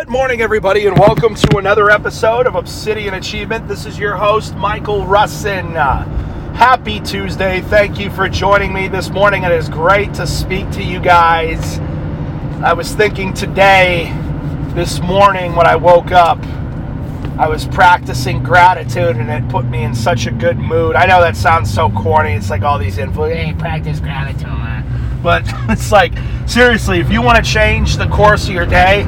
Good morning, everybody, and welcome to another episode of Obsidian Achievement. This is your host, Michael Russin. Uh, happy Tuesday. Thank you for joining me this morning. It is great to speak to you guys. I was thinking today, this morning, when I woke up, I was practicing gratitude and it put me in such a good mood. I know that sounds so corny. It's like all these influencers, hey, practice gratitude. But it's like, seriously, if you want to change the course of your day,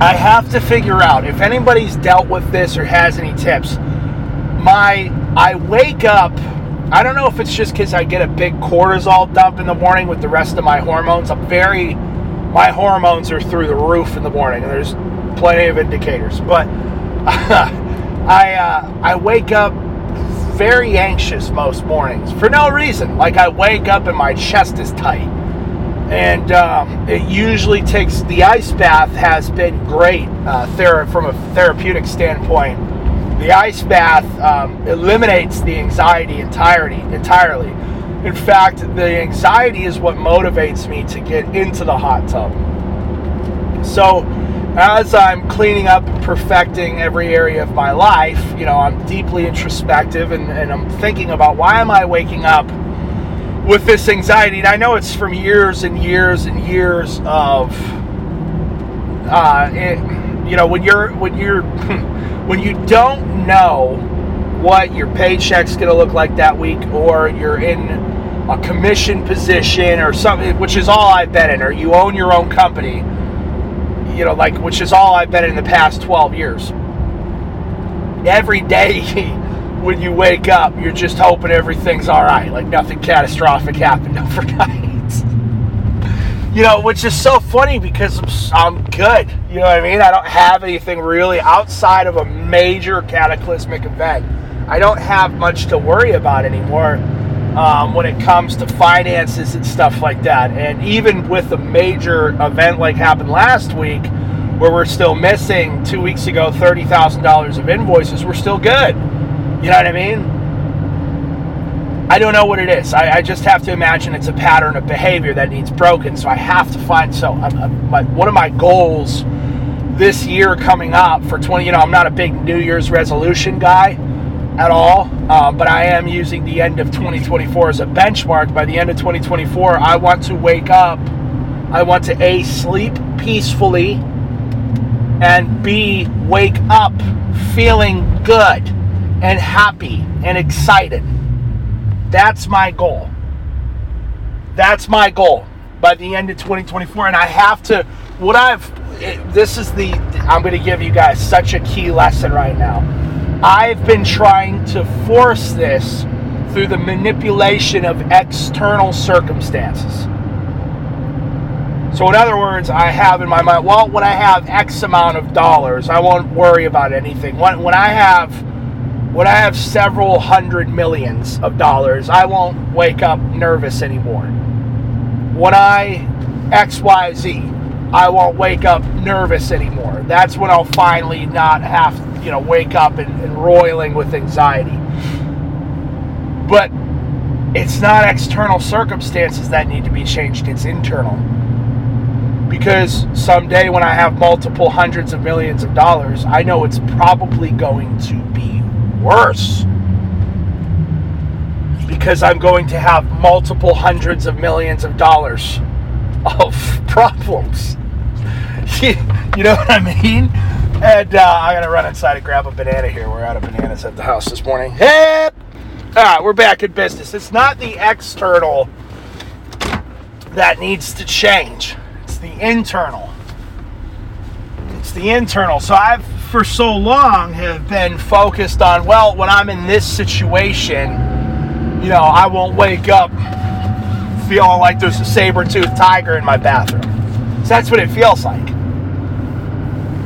I have to figure out if anybody's dealt with this or has any tips. My, I wake up, I don't know if it's just because I get a big cortisol dump in the morning with the rest of my hormones. I'm very, my hormones are through the roof in the morning, and there's plenty of indicators. But I, uh, I wake up very anxious most mornings for no reason. Like I wake up and my chest is tight. And um, it usually takes the ice bath has been great uh, ther- from a therapeutic standpoint. The ice bath um, eliminates the anxiety entirety entirely. In fact, the anxiety is what motivates me to get into the hot tub. So as I'm cleaning up and perfecting every area of my life, you know, I'm deeply introspective and, and I'm thinking about why am I waking up with this anxiety? And I know it's from years and years and years of, uh, it, you know, when you're when you're when you don't know what your paycheck's going to look like that week, or you're in a commission position or something, which is all I've been in, or you own your own company you know, like which is all I've been in the past 12 years. Every day when you wake up, you're just hoping everything's all right, like nothing catastrophic happened overnight. you know, which is so funny because I'm, I'm good. You know what I mean? I don't have anything really outside of a major cataclysmic event. I don't have much to worry about anymore um, when it comes to finances and stuff like that. And even with a major event like happened last week, where we're still missing two weeks ago $30,000 of invoices, we're still good. You know what I mean? I don't know what it is. I, I, just have to imagine it's a pattern of behavior that needs broken. So I have to find. So I'm, I'm, my, one of my goals this year coming up for 20. You know, I'm not a big New Year's resolution guy at all, um, but I am using the end of 2024 as a benchmark. By the end of 2024, I want to wake up. I want to A, sleep peacefully, and B, wake up feeling good and happy and excited. That's my goal. That's my goal by the end of 2024. And I have to, what I've, this is the, I'm going to give you guys such a key lesson right now I've been trying to force this through the manipulation of external circumstances. So, in other words, I have in my mind, well, when I have X amount of dollars, I won't worry about anything. When, when I have when I have several hundred millions of dollars, I won't wake up nervous anymore. When I XYZ, I won't wake up nervous anymore. That's when I'll finally not have you know, wake up and, and roiling with anxiety. But it's not external circumstances that need to be changed, it's internal. Because someday when I have multiple hundreds of millions of dollars, I know it's probably going to be worse. Because I'm going to have multiple hundreds of millions of dollars of problems. you know what I mean? And uh, I'm gonna run inside and grab a banana here. We're out of bananas at the house this morning. Hip! All right, we're back in business. It's not the external that needs to change. It's the internal. It's the internal. So I've for so long have been focused on well, when I'm in this situation, you know, I won't wake up feeling like there's a saber-toothed tiger in my bathroom. So that's what it feels like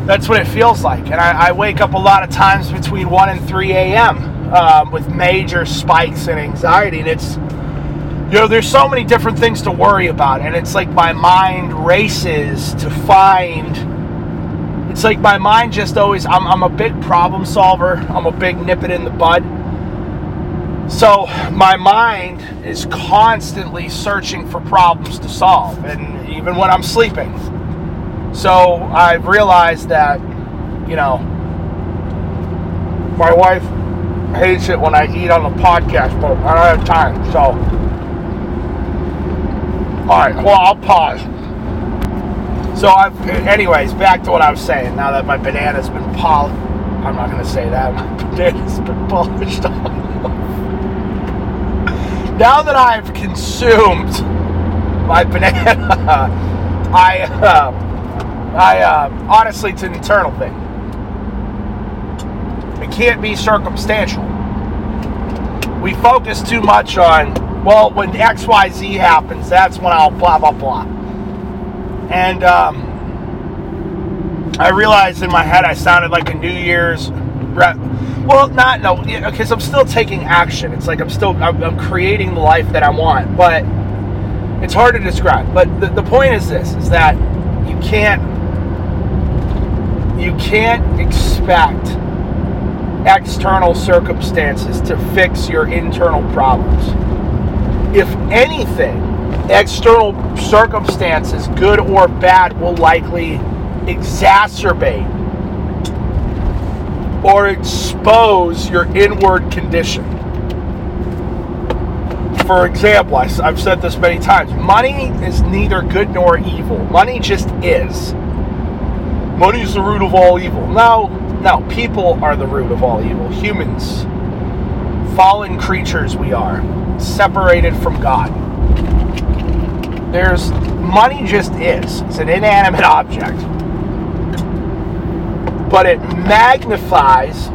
that's what it feels like. And I, I, wake up a lot of times between 1 and 3 a.m. Um, with major spikes in anxiety. And it's, you know, there's so many different things to worry about. And it's like my mind races to find, it's like my mind just always, I'm, I'm a big problem solver, I'm a big nip it in the bud. So my mind is constantly searching for problems to solve. And even when I'm sleeping, So I've realized that, you know, my wife hates it when I eat on the podcast, but I don't have time. So, all right, well, I'll pause. So I've, anyways, back to what I was saying. Now that my banana's been polished, I'm not to say that. My banana's been polished now that I've consumed my banana, I, uh, I uh, honestly, it's an internal thing. It can't be circumstantial. We focus too much on, well, when X, Y, Z happens, that's when I'll blah blah blah. And um, I realized in my head I sounded like a New Year's rep. Well, not no, because I'm still taking action. It's like I'm still I'm, I'm, creating the life that I want, but it's hard to describe. But the, the point is this: is that you can't you can't expect external circumstances to fix your internal problems. If anything, external circumstances, good or bad, will likely exacerbate or expose your inward condition. For example, I've said this many times money is neither good nor evil, money just is. Money is the root of all evil. No, no, people are the root of all evil. Humans, fallen creatures we are, separated from God. There's money just is. It's an inanimate object but it magnifies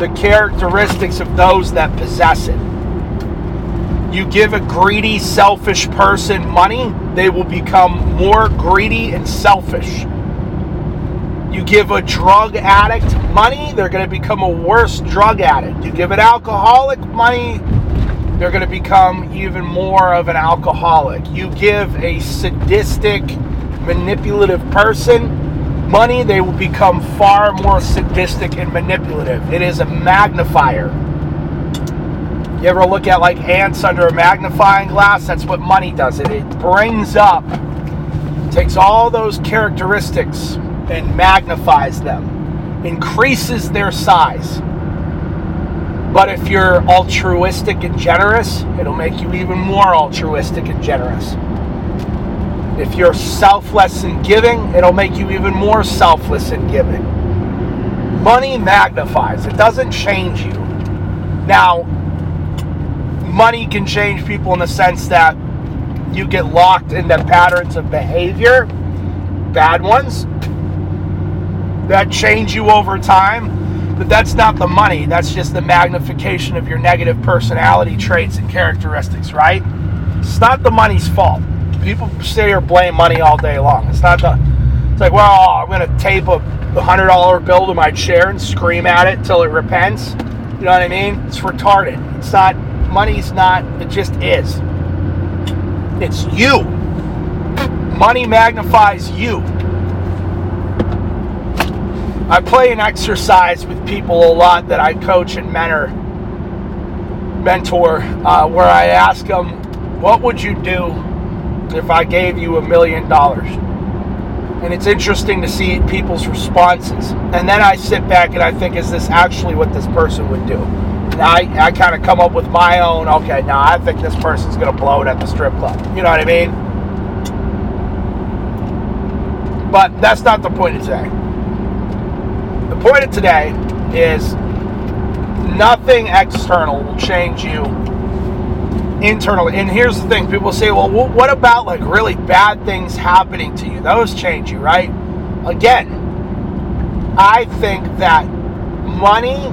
the characteristics of those that possess it. You give a greedy, selfish person money, they will become more greedy and selfish. You give a drug addict money, they're going to become a worse drug addict. You give an alcoholic money, they're going to become even more of an alcoholic. You give a sadistic, manipulative person, money, they will become far more sadistic and manipulative. It is a magnifier. You ever look at like ants under a magnifying glass? That's what money does. It, it brings up, takes all those characteristics and magnifies them, increases their size. But if you're altruistic and generous, it'll make you even more altruistic and generous. If you're selfless in giving, it'll make you even more selfless in giving. Money magnifies, it doesn't change you. Now, money can change people in the sense that you get locked into patterns of behavior, bad ones, that change you over time. But that's not the money, that's just the magnification of your negative personality traits and characteristics, right? It's not the money's fault people sit here blame money all day long. It's not the. It's like, well, I'm gonna tape a hundred dollar bill to my chair and scream at it till it repents. You know what I mean? It's retarded. It's not. Money's not. It just is. It's you. Money magnifies you. I play an exercise with people a lot that I coach and mentor, mentor, uh, where I ask them, "What would you do if I gave you a million dollars. And it's interesting to see people's responses. And then I sit back and I think, is this actually what this person would do? And I, I kind of come up with my own, okay, now I think this person's to blow it at the strip club. You know what I mean? But that's not the point of today. The point of today is nothing external will change you internally. And here's the thing people say, well, what about like really bad things happening to you? Those change you, right? Again, I think that money,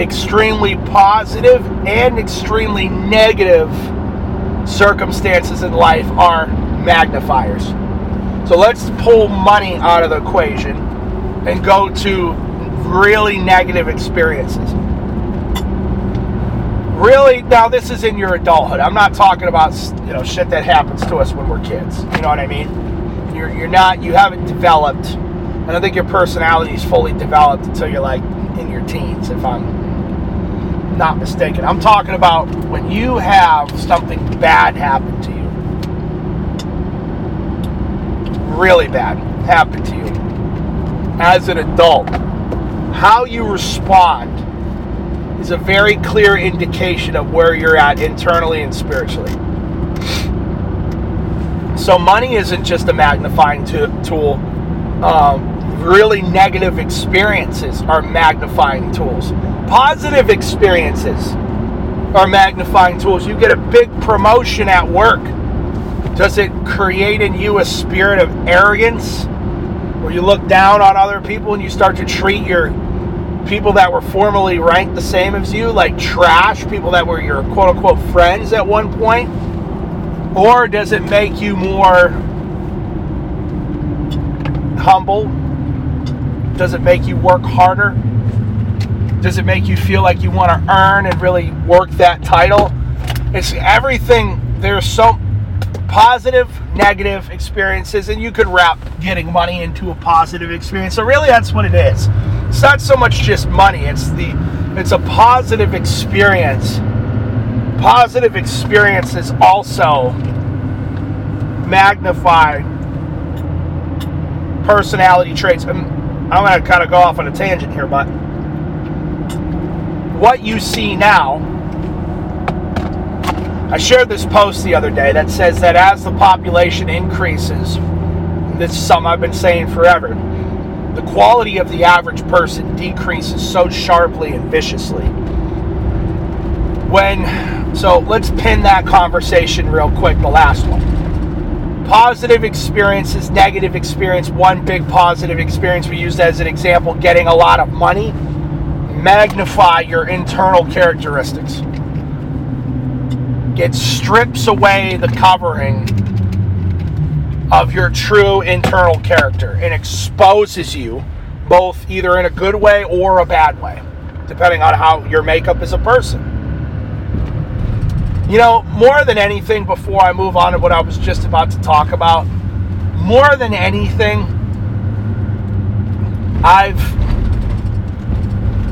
extremely positive and extremely negative circumstances in life are magnifiers. So let's pull money out of the equation and go to really negative experiences. Really now this is in your adulthood. I'm not talking about you know shit that happens to us when we're kids. You know what i mean? You're, you're not you haven't developed i don't think your personality is fully developed until you're like in your teens if i'm not mistaken. I'm talking about when you have something bad happen to you really bad happen to you as an adult, how you respond is a very clear indication of where you're at internally and spiritually. So, money isn't just a magnifying tool. Um, really negative experiences are magnifying tools. Positive experiences are magnifying tools. You get a big promotion at work. Does it create in you a spirit of arrogance where you look down on other people and you start to treat your people that were formerly ranked the same as you like trash, people that were your quote unquote friends at one point? Or does it make you more humble? Does it make you work harder? Does it make you feel like you want to earn and really work that title? It's everything. There's so positive, negative experiences, and you could wrap getting money into a positive experience. So really, that's what it is. It's not so much just money. It's the it's a positive experience. Positive experiences also magnify personality traits. I'm, I'm going to kind of go off on a tangent here, but what you see now. I shared this post the other day that says that as the population increases, this is something I've been saying forever, the quality of the average person decreases so sharply and viciously. When, so let's pin that conversation real quick, the last one. Positive experiences, negative experience, one big positive experience we used as an example getting a lot of money magnify your internal characteristics. It strips away the covering of your true internal character and exposes you both either in a good way or a bad way, depending on how your makeup as a person. You know, more than anything, before I move on to what I was just about to talk about, more than anything, I've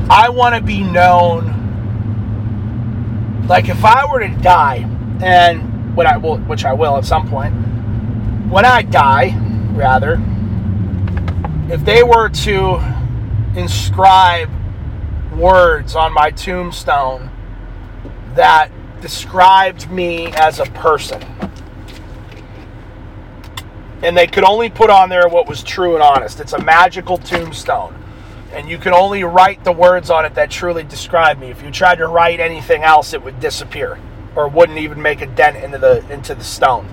I want to be known. Like if I were to die, and when I will, which I will at some point, when I die, rather, if they were to inscribe words on my tombstone that described me as a person, and they could only put on there what was true and honest. It's a magical tombstone and you can only write the words on it that truly describe me. If you tried to write anything else, it would disappear or wouldn't even make a dent into the into the stone.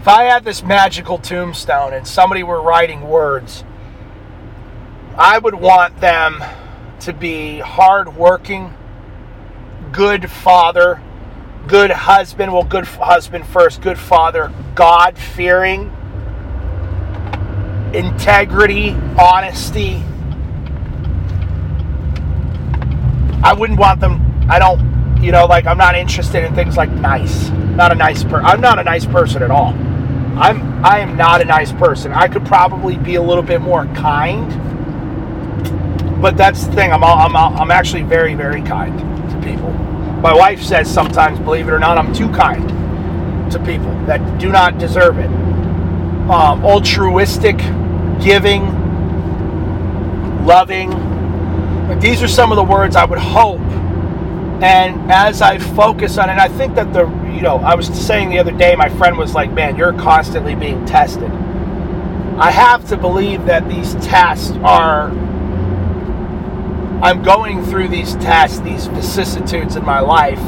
If I had this magical tombstone and somebody were writing words, I would want them to be hardworking, good father, good husband. Well, good husband first, good father, God fearing, integrity, honesty, I wouldn't want them. I don't, you know, like I'm not interested in things like nice. Not a nice per. I'm not a nice person at all. I'm. I am not a nice person. I could probably be a little bit more kind. But that's the thing. I'm. All, I'm. All, I'm actually very, very kind to people. My wife says sometimes, believe it or not, I'm too kind to people that do not deserve it. Um, altruistic, giving, loving these are some of the words I would hope. And as I focus on it, I think that the, you know, I was saying the other day, my friend was like, man, you're constantly being tested. I have to believe that these tests are, I'm going through these tests, these vicissitudes in my life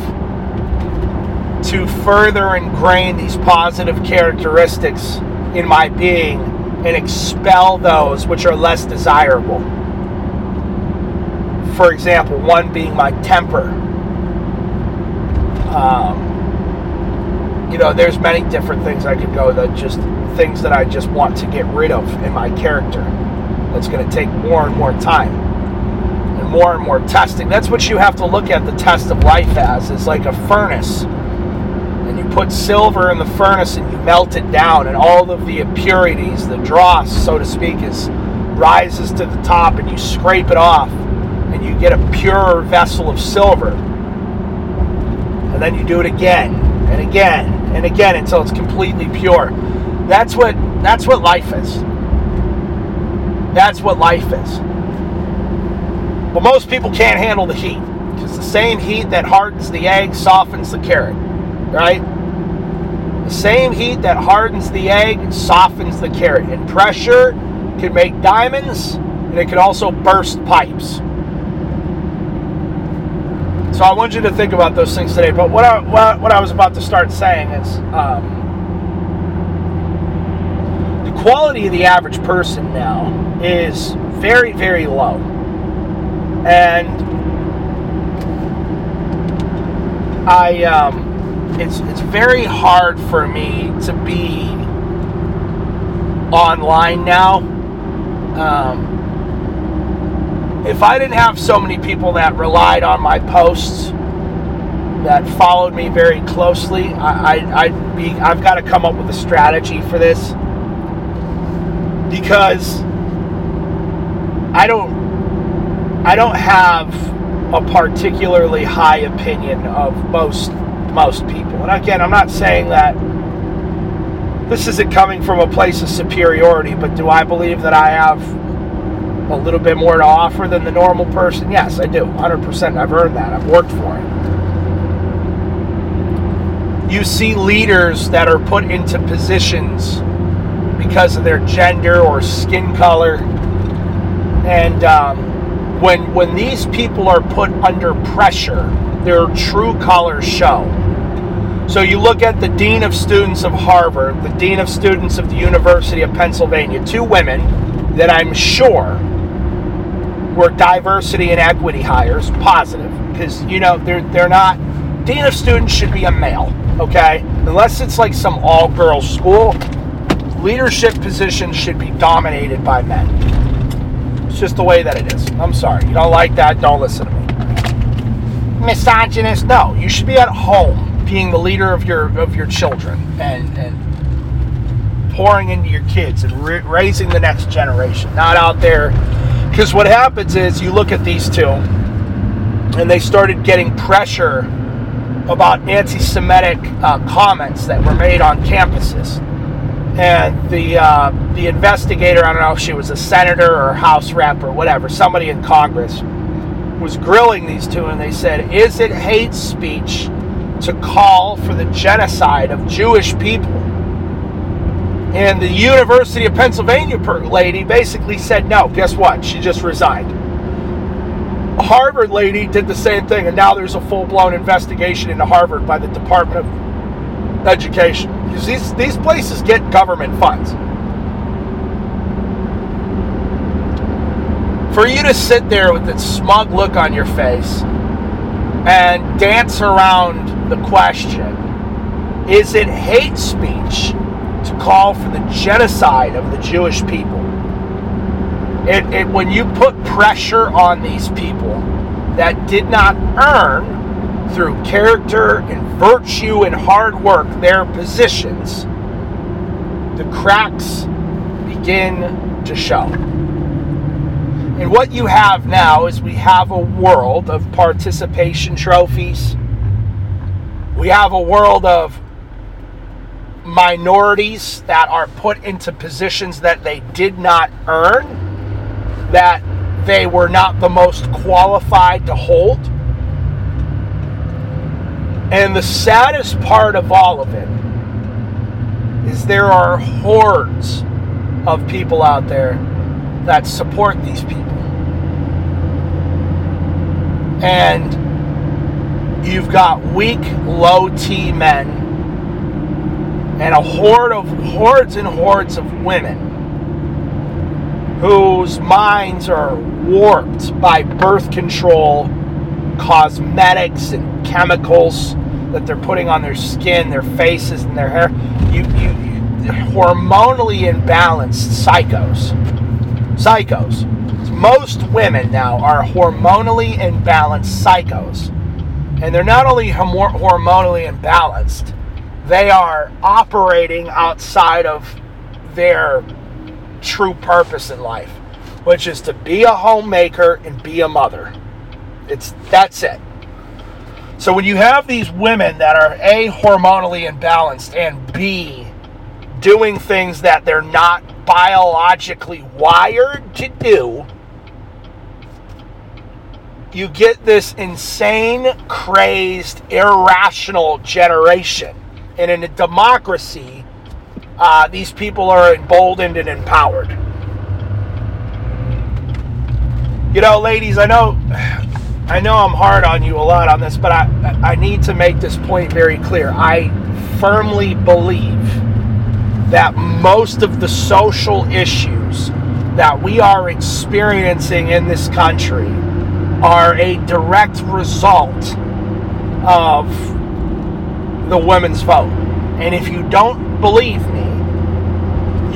to further ingrain these positive characteristics in my being and expel those which are less desirable for example, one being my temper. Um, you know, there's many different things I could go that just things that I just want to get rid of in my character. That's going to take more and more time and more and more testing. That's what you have to look at the test of life as. It's like a furnace. And you put silver in the furnace and you melt it down, and all of the impurities, the dross, so to speak, is rises to the top, and you scrape it off and you get a pure vessel of silver. And then you do it again and again and again until it's completely pure. That's what That's what life is. That's what life is. But most people can't handle the heat. Because the same heat that hardens the egg softens the carrot. Right? The same heat that hardens the egg softens the carrot. And pressure can make diamonds and it can also burst pipes. So I want you to think about those things today. But what I, what, what I was about to start saying is um, the quality of the average person now is very, very low. And I, um, it's, it's very hard for me to be online now. Um, if I didn't have so many people that relied on my posts, that followed me very closely, I, I'd be, I've got to come up with a strategy for this because I don't, I don't have a particularly high opinion of most most people. And again, I'm not saying that this isn't coming from a place of superiority, but do I believe that I have a little bit more to offer than the normal person? Yes, I do. 100%. I've earned that. I've worked for it. You see leaders that are put into positions because of their gender or skin color. And um, when, when these people are put under pressure, their true colors show. So you look at the Dean of Students of Harvard, the Dean of Students of the University of Pennsylvania, two women that I'm sure were diversity and equity hires, positive, because you know they're they're not. Dean of Students should be a male, okay? Unless it's like some all-girls school, leadership positions should be dominated by men. It's just the way that it is. I'm sorry. You don't like that? Don't listen to me. Misogynist? No. You should be at home, being the leader of your of your children, and and pouring into your kids and raising the next generation. Not out there because what happens is you look at these two, and they started getting pressure about anti Semitic uh, comments that were made on campuses. And the, uh, the investigator, I don't know if she was a senator or a House rep or whatever, somebody in Congress, was grilling these two, and they said, Is it hate speech to call for the genocide of Jewish people? And the University of Pennsylvania lady basically said no. Guess what? She just resigned. A Harvard lady did the same thing, and now there's a full blown investigation into Harvard by the Department of Education. Because these, these places get government funds. For you to sit there with that smug look on your face and dance around the question is it hate speech to call for the genocide of the Jewish people. It, it, when you put pressure on these people that did not earn through character and virtue and hard work their positions, the cracks begin to show. And what you have now is we have a world of participation trophies. We have a world of minorities that are put into positions that they did not earn, that they were not the most qualified to hold. And the saddest part of all of it is there are hordes of people out there that support these people. And you've got weak, low T men and a horde of hordes and hordes of women whose minds are warped by birth control, cosmetics, and chemicals that they're putting on their skin, their faces, and their hair. You, you, you hormonally imbalanced psychos. Psychos. Most women now are hormonally imbalanced psychos. And they're not only hormonally imbalanced, they are operating outside of their true purpose in life, which is to be a homemaker and be a mother. It's that's it. So when you have these women that are A hormonally imbalanced and B doing things that they're not biologically wired to do, you get this insane, crazed, irrational generation. And in a democracy, uh, these people are emboldened and empowered. You know, ladies, I know, I know I'm hard on you a lot on this, but I, I need to make this point very clear. I firmly believe that most of the social issues that we are experiencing in this country are a direct result of the women's vote. And if you don't believe me,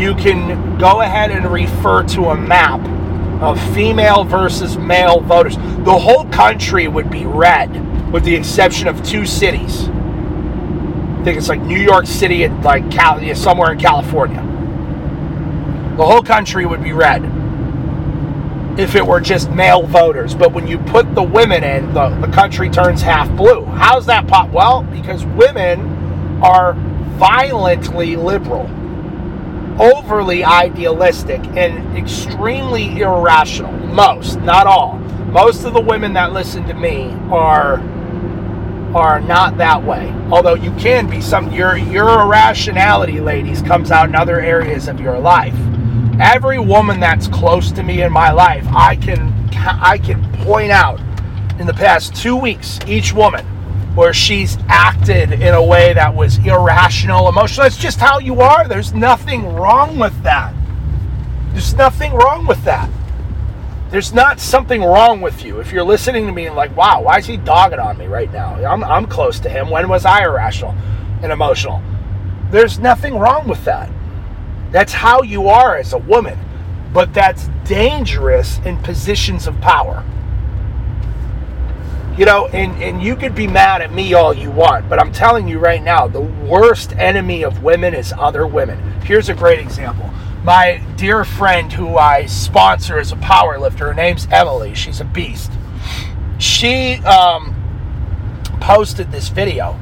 you can go ahead and refer to a map of female versus male voters. The whole country would be red, with the exception of two cities. I think it's like New York City and like Cal- somewhere in California. The whole country would be red if it were just male voters. But when you put the women in, the, the country turns half blue. How's that pop? Well, because women are violently liberal, overly idealistic, and extremely irrational. Most, not all. Most of the women that listen to me are are not that way. Although you can be some your your irrationality, ladies, comes out in other areas of your life every woman that's close to me in my life, I can I can point out in the past two weeks each woman where she's acted in a way that was irrational, emotional. That's just how you are. There's nothing wrong with that. There's nothing wrong with that. There's not something wrong with you. If you're listening to me and like, wow, why is he dogging on me right now? I'm, I'm close to him. When was I irrational and emotional? There's nothing wrong with that. That's how you are as a woman. But that's dangerous in positions of power. You know, and, and you could be mad at me all you want, but I'm telling you right now, the worst enemy of women is other women. Here's a great example. My dear friend who I sponsor as a power lifter, her name's Emily. She's a beast. She um, posted this video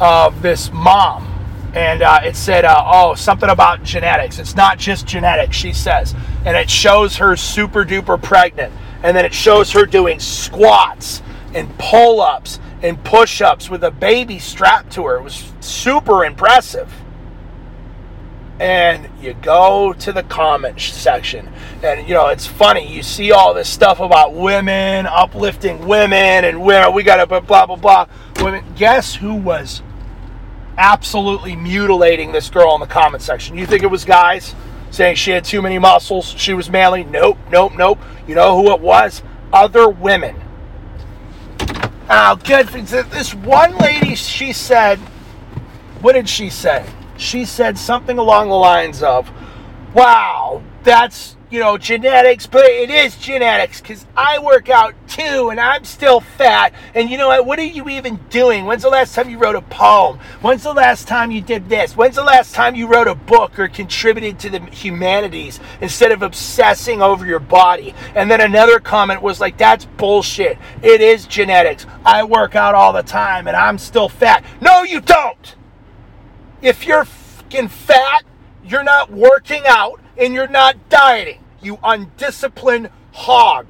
of this mom and uh, it said, uh, oh, something about genetics. It's not just genetics, she says. And it shows her super duper pregnant. And then it shows her doing squats and pull ups and push ups with a baby strapped to her. It was super impressive. And you go to the comment section, and you know, it's funny. You see all this stuff about women, uplifting women, and where we got to blah, blah, blah. Women. Guess who was absolutely mutilating this girl in the comment section. You think it was guys saying she had too many muscles, she was manly? Nope, nope, nope. You know who it was? Other women. Oh, good. This one lady, she said, what did she say? She said something along the lines of, wow, that's you know, genetics, but it is genetics because I work out too and I'm still fat. And you know what? What are you even doing? When's the last time you wrote a poem? When's the last time you did this? When's the last time you wrote a book or contributed to the humanities instead of obsessing over your body? And then another comment was like, that's bullshit. It is genetics. I work out all the time and I'm still fat. No, you don't. If you're fucking fat, you're not working out and you're not dieting, you undisciplined hog.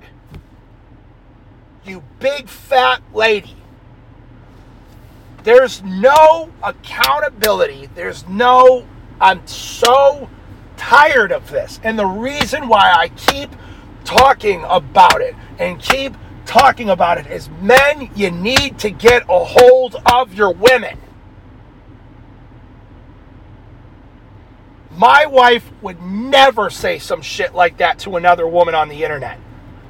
You big fat lady. There's no accountability. There's no, I'm so tired of this. And the reason why I keep talking about it and keep talking about it is men, you need to get a hold of your women. My wife would never say some shit like that to another woman on the internet.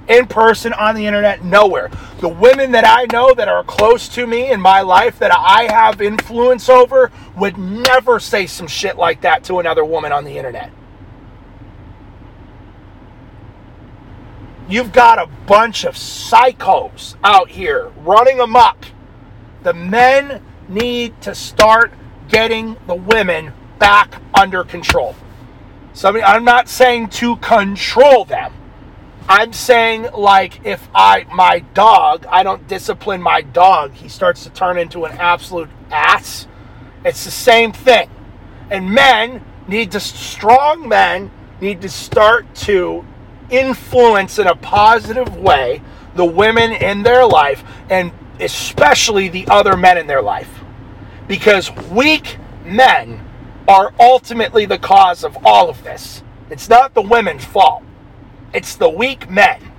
In person, on the internet, nowhere. The women that I know that are close to me in my life that I have influence over would never say some shit like that to another woman on the internet. You've got a bunch of psychos out here running amok. The men need to start getting the women back under control. So I'm not saying to control them. I'm saying like if I my dog, I don't discipline my dog, he starts to turn into an absolute ass. It's the same thing. And men, need to, strong men need to start to influence in a positive way the women in their life and especially the other men in their life. Because weak men are ultimately the cause of all of this. It's not the women's fault, it's the weak men.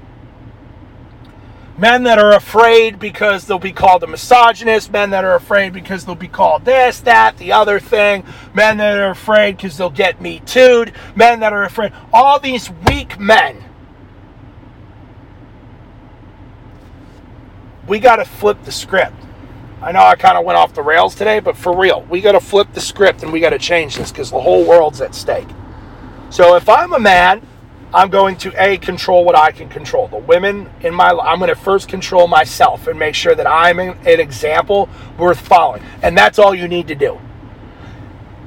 Men that are afraid because they'll be called a misogynist, men that are afraid because they'll be called this, that, the other thing, men that are afraid because they'll get me tooed, men that are afraid. All these weak men. We got to flip the script. I know I kind of went off the rails today, but for real, we got to flip the script and we got to change this because the whole world's at stake. So if I'm a man I'm going to a control what I can control. The women in my I'm going to first control myself and make sure that I'm an example worth following. And that's all you need to do.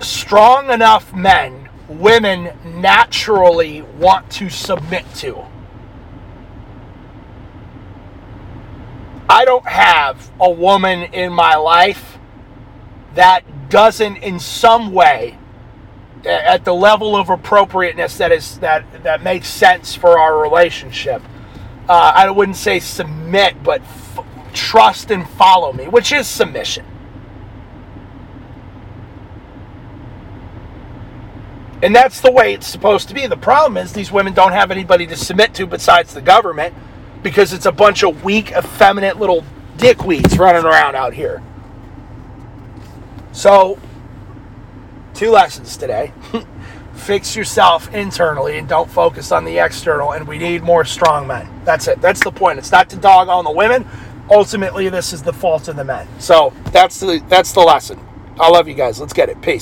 Strong enough men, women naturally want to submit to. I don't have a woman in my life that doesn't in some way at the level of appropriateness that is that that makes sense for our relationship. Uh, I wouldn't say submit, but f- trust and follow me, which is submission. And that's the way it's supposed to be. The problem is these women don't have anybody to submit to besides the government because it's a bunch of weak, effeminate little dickweeds running around out here. So two lessons today. Fix yourself internally and don't focus on the external. And we need more strong men. That's it. That's the point. It's not to dog on the women. Ultimately, this is the fault of the men. So that's the that's the lesson. I love you guys. Let's get it. Peace.